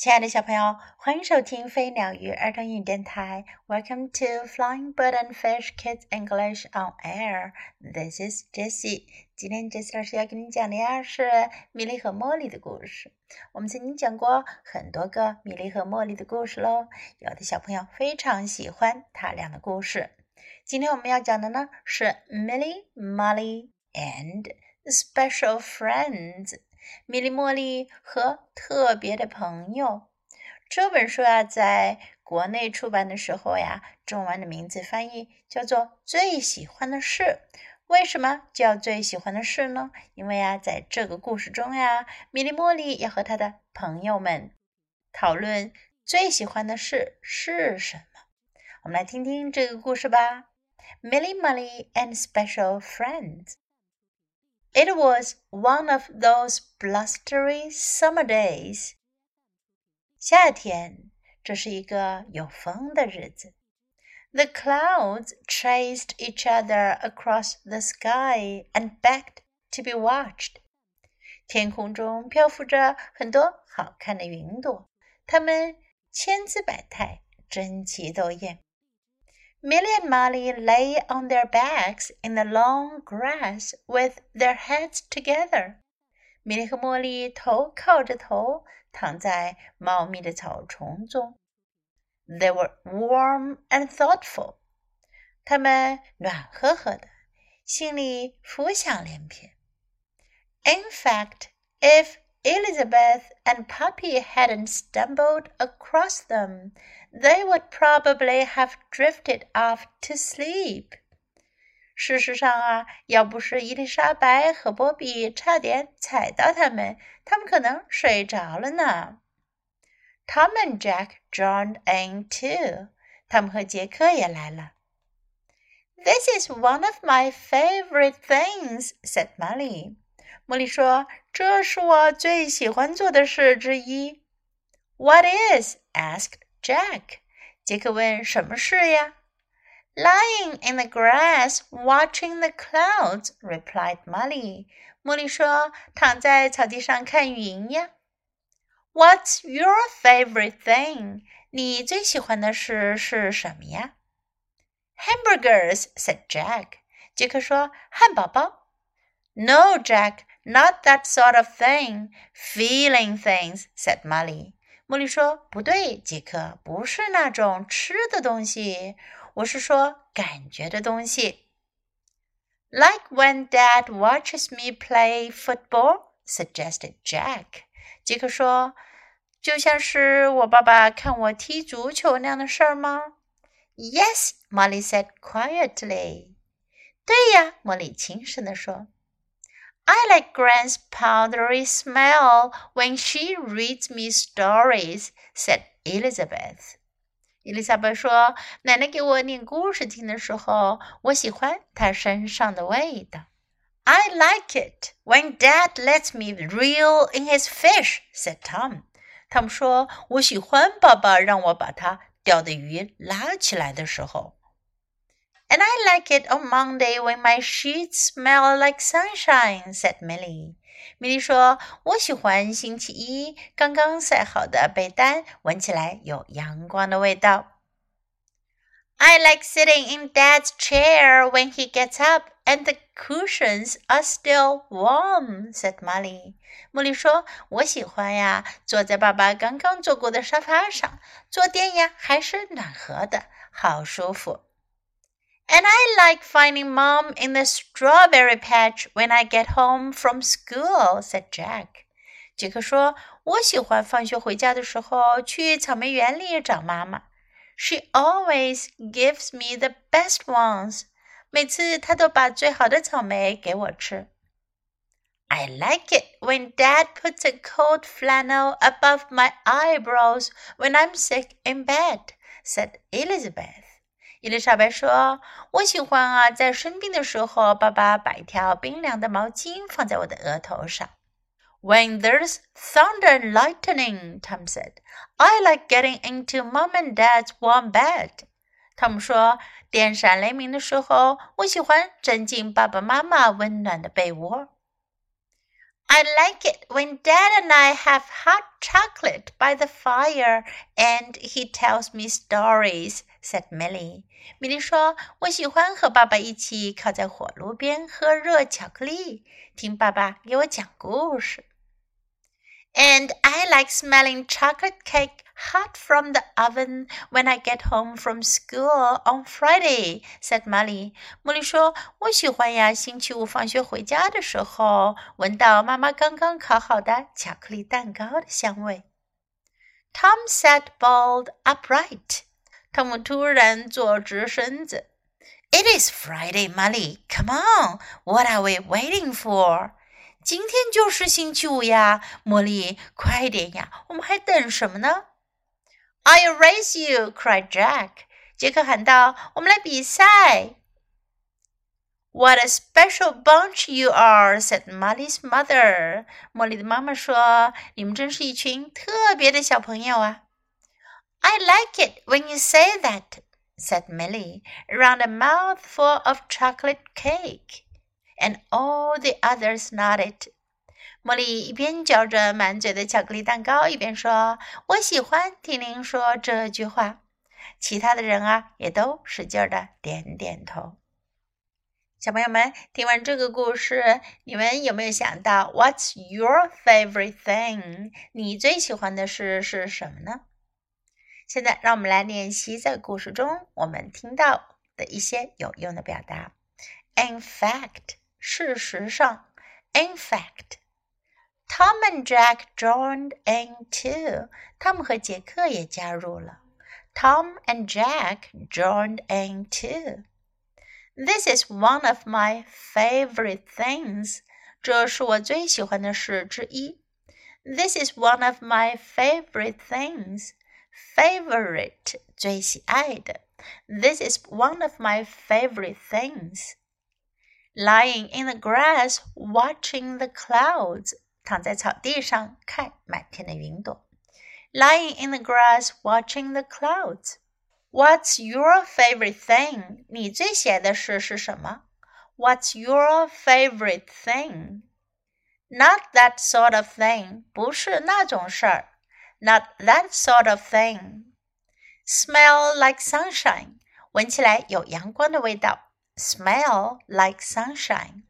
亲爱的小朋友，欢迎收听飞鸟鱼儿童英语电台。Welcome to Flying Bird and Fish Kids English on Air. This is Jessie. 今天 Jessie 老师要给你讲的呀是米莉和茉莉的故事。我们曾经讲过很多个米莉和茉莉的故事喽，有的小朋友非常喜欢他俩的故事。今天我们要讲的呢是 Millie, Molly and Special Friends。米莉茉莉和特别的朋友这本书啊，在国内出版的时候呀，中文的名字翻译叫做《最喜欢的事》。为什么叫最喜欢的事呢？因为啊，在这个故事中呀，米莉茉莉要和她的朋友们讨论最喜欢的事是什么。我们来听听这个故事吧。Millie Molly and Special Friends。It was one of those blustery summer days. 夏天，这是一个有风的日子。The clouds chased each other across the sky and begged to be watched. 天空中漂浮着很多好看的云朵，它们千姿百态，争奇斗艳。 Milly and Molly lay on their backs in the long grass with their heads together。米莉和茉莉头靠着头躺在茂密的草丛中。They were warm and thoughtful。他们暖和和的，心里浮想联翩。In fact, if Elizabeth and Poppy hadn't stumbled across them, they would probably have drifted off to sleep. 事实上啊，要不是伊丽莎白和波比差点踩到他们，他们可能睡着了呢。Tom and Jack joined in too. 他们和杰克也来了。This is one of my favorite things," said Molly. 茉莉说：“这是我最喜欢做的事之一。” What is? asked Jack. 杰克问：“什么事呀？” Lying in the grass, watching the clouds," replied Molly. 茉莉说：“躺在草地上看云呀。” What's your favorite thing? 你最喜欢的事是什么呀？Hamburgers," said Jack. 杰克说：“汉堡包。” No, Jack. Not that sort of thing. Feeling things," said Molly. 茉莉说：“不对，杰克，不是那种吃的东西，我是说感觉的东西。” Like when Dad watches me play football, suggested Jack. 杰克说：“就像是我爸爸看我踢足球那样的事儿吗？”Yes, Molly said quietly. 对呀，茉莉轻声地说。I like Gran's powdery smell when she reads me stories," said Elizabeth. 伊丽莎白说：“奶奶给我念故事听的时候，我喜欢她身上的味道。” I like it when Dad lets me reel in his fish," said Tom. 汤姆说：“我喜欢爸爸让我把他钓的鱼拉起来的时候。” ” And I like it on Monday when my sheets smell like sunshine," said Milly. 米莉说：“我喜欢星期一刚刚晒好的被单，闻起来有阳光的味道。” I like sitting in Dad's chair when he gets up and the cushions are still warm, said Molly. 茉莉说：“我喜欢呀，坐在爸爸刚刚坐过的沙发上，坐垫呀还是暖和的，好舒服。” And I like finding Mom in the strawberry patch when I get home from school," said Jack. 杰克说：“我喜欢放学回家的时候去草莓园里找妈妈。She always gives me the best ones. 每次她都把最好的草莓给我吃。” I like it when Dad puts a cold flannel above my eyebrows when I'm sick in bed," said Elizabeth. 伊丽莎白说：“我喜欢啊，在生病的时候，爸爸把一条冰凉的毛巾放在我的额头上。” When there's thunder and lightning, Tom said, I like getting into Mom and Dad's warm bed. 汤姆说：“电闪雷鸣的时候，我喜欢钻进爸爸妈妈温暖的被窝。” I like it when Dad and I have hot chocolate by the fire and he tells me stories, said Milly. 米莉说：“我喜欢和爸爸一起靠在火炉边喝热巧克力，听爸爸给我讲故事。” And I like smelling chocolate cake hot from the oven when I get home from school on Friday, said Molly. 茉莉说：“我喜欢呀，星期五放学回家的时候，闻到妈妈刚刚烤好的巧克力蛋糕的香味。” Tom sat bolt upright 汤姆突然坐直身子。It is Friday, Molly. Come on. What are we waiting for? 今天就是星期五呀，茉莉，快点呀！我们还等什么呢？I'll race you! cried Jack. 杰克喊道：“我们来比赛。” What a special bunch you are! said Molly's mother. 茉莉的妈妈说：“你们真是一群特别的小朋友啊。” I like it when you say that, said Milly, around a mouthful of chocolate cake. And all the others nodded. 茉莉一边嚼着满嘴的巧克力蛋糕，一边说：“我喜欢听您说这句话。”其他的人啊，也都使劲的点点头。小朋友们，听完这个故事，你们有没有想到 "What's your favorite thing？" 你最喜欢的事是什么呢？现在，让我们来练习在故事中我们听到的一些有用的表达。In fact。事实上，in fact，Tom and Jack joined in too。汤姆和杰克也加入了。Tom and Jack joined in too. This is one of my favorite things. 这是我最喜欢的事之一。This is one of my favorite things. Favorite 最喜爱的。This is one of my favorite things lying in the grass watching the clouds，躺在草地上看满天的云朵。Lying in the grass watching the clouds. What's your favorite thing? 你最喜爱的事是什么？What's your favorite thing? Not that sort of thing. 不是那种事儿。 Not that sort of thing. Smell like sunshine. 闻起来有阳光的味道。smell like sunshine.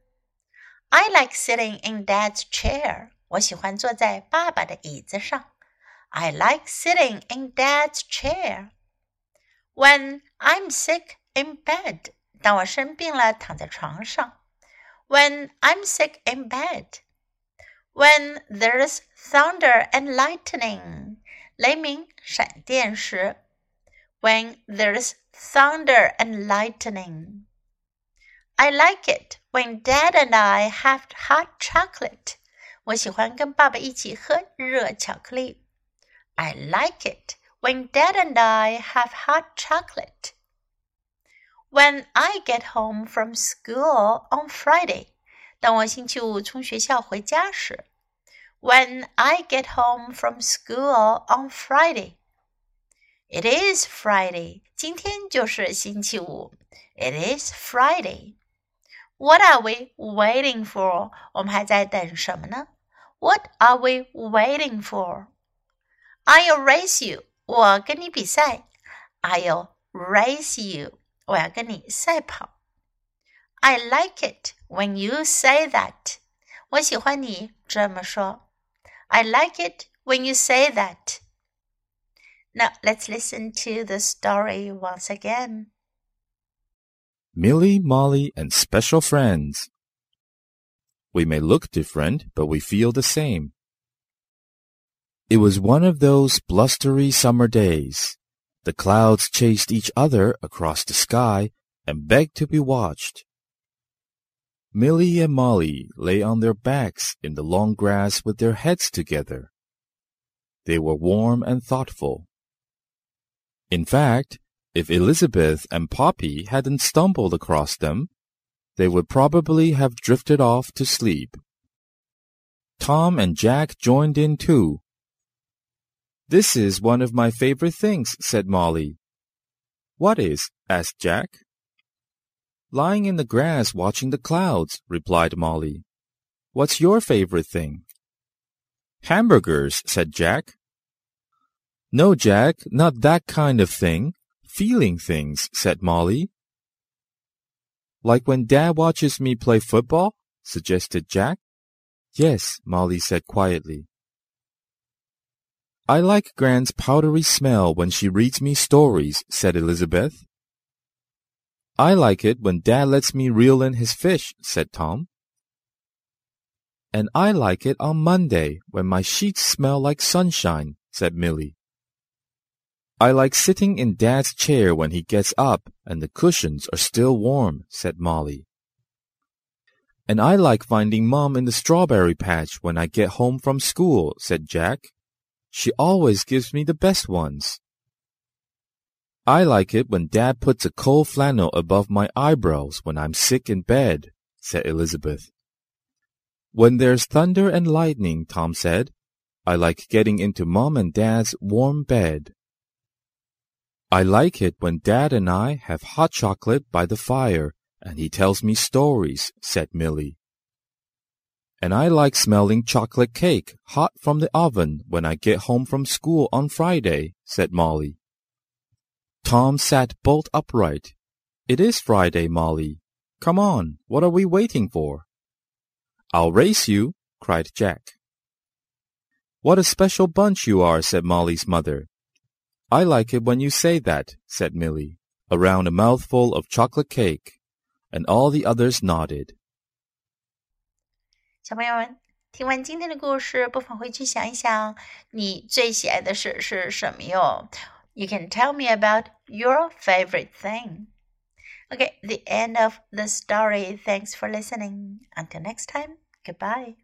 I like sitting in Dad's chair. 我喜欢坐在爸爸的椅子上。I like sitting in Dad's chair. When I'm sick in bed. 当我生病了，躺在床上。When I'm sick in bed. When there's thunder and lightning. 雷鸣、闪电时。When there's thunder and lightning. I like it when Dad and I have hot chocolate. 我喜欢跟爸爸一起喝热巧克力。I like it when Dad and I have hot chocolate. When I get home from school on Friday. 当我星期五从学校回家时。When I get home from school on Friday. It is Friday. 今天就是星期五。It is Friday. What are we waiting for? 我们还在等什么呢？What are we waiting for? I'll race you. 我跟你比赛。I'll race you. 我要跟你赛跑。I like it when you say that. 我喜欢你这么说。I like it when you say that. Now let's listen to the story once again. Milly, Molly, and special friends. We may look different, but we feel the same. It was one of those blustery summer days. The clouds chased each other across the sky and begged to be watched. Milly and Molly lay on their backs in the long grass with their heads together. They were warm and thoughtful. In fact, if Elizabeth and Poppy hadn't stumbled across them, they would probably have drifted off to sleep. Tom and Jack joined in too. This is one of my favorite things, said Molly. What is? asked Jack. Lying in the grass watching the clouds, replied Molly. What's your favorite thing? Hamburgers, said Jack. No, Jack, not that kind of thing. Feeling things, said Molly. Like when Dad watches me play football? suggested Jack. Yes, Molly said quietly. I like Gran's powdery smell when she reads me stories, said Elizabeth. I like it when Dad lets me reel in his fish, said Tom. And I like it on Monday when my sheets smell like sunshine, said Milly. I like sitting in Dad's chair when he gets up and the cushions are still warm, said Molly. And I like finding Mom in the strawberry patch when I get home from school, said Jack. She always gives me the best ones. I like it when Dad puts a cold flannel above my eyebrows when I'm sick in bed, said Elizabeth. When there's thunder and lightning, Tom said, I like getting into Mom and Dad's warm bed. I like it when Dad and I have hot chocolate by the fire and he tells me stories, said Milly. And I like smelling chocolate cake hot from the oven when I get home from school on Friday, said Molly. Tom sat bolt upright. It is Friday, Molly. Come on, what are we waiting for? I'll race you, cried Jack. What a special bunch you are, said Molly's mother. I like it when you say that, said Millie, around a mouthful of chocolate cake, and all the others nodded. 小朋友们，听完今天的故事，不妨回去想一想，你最喜爱的事是什么哟 ？You can tell me about your favorite thing. Okay, the end of the story. Thanks for listening. Until next time, goodbye.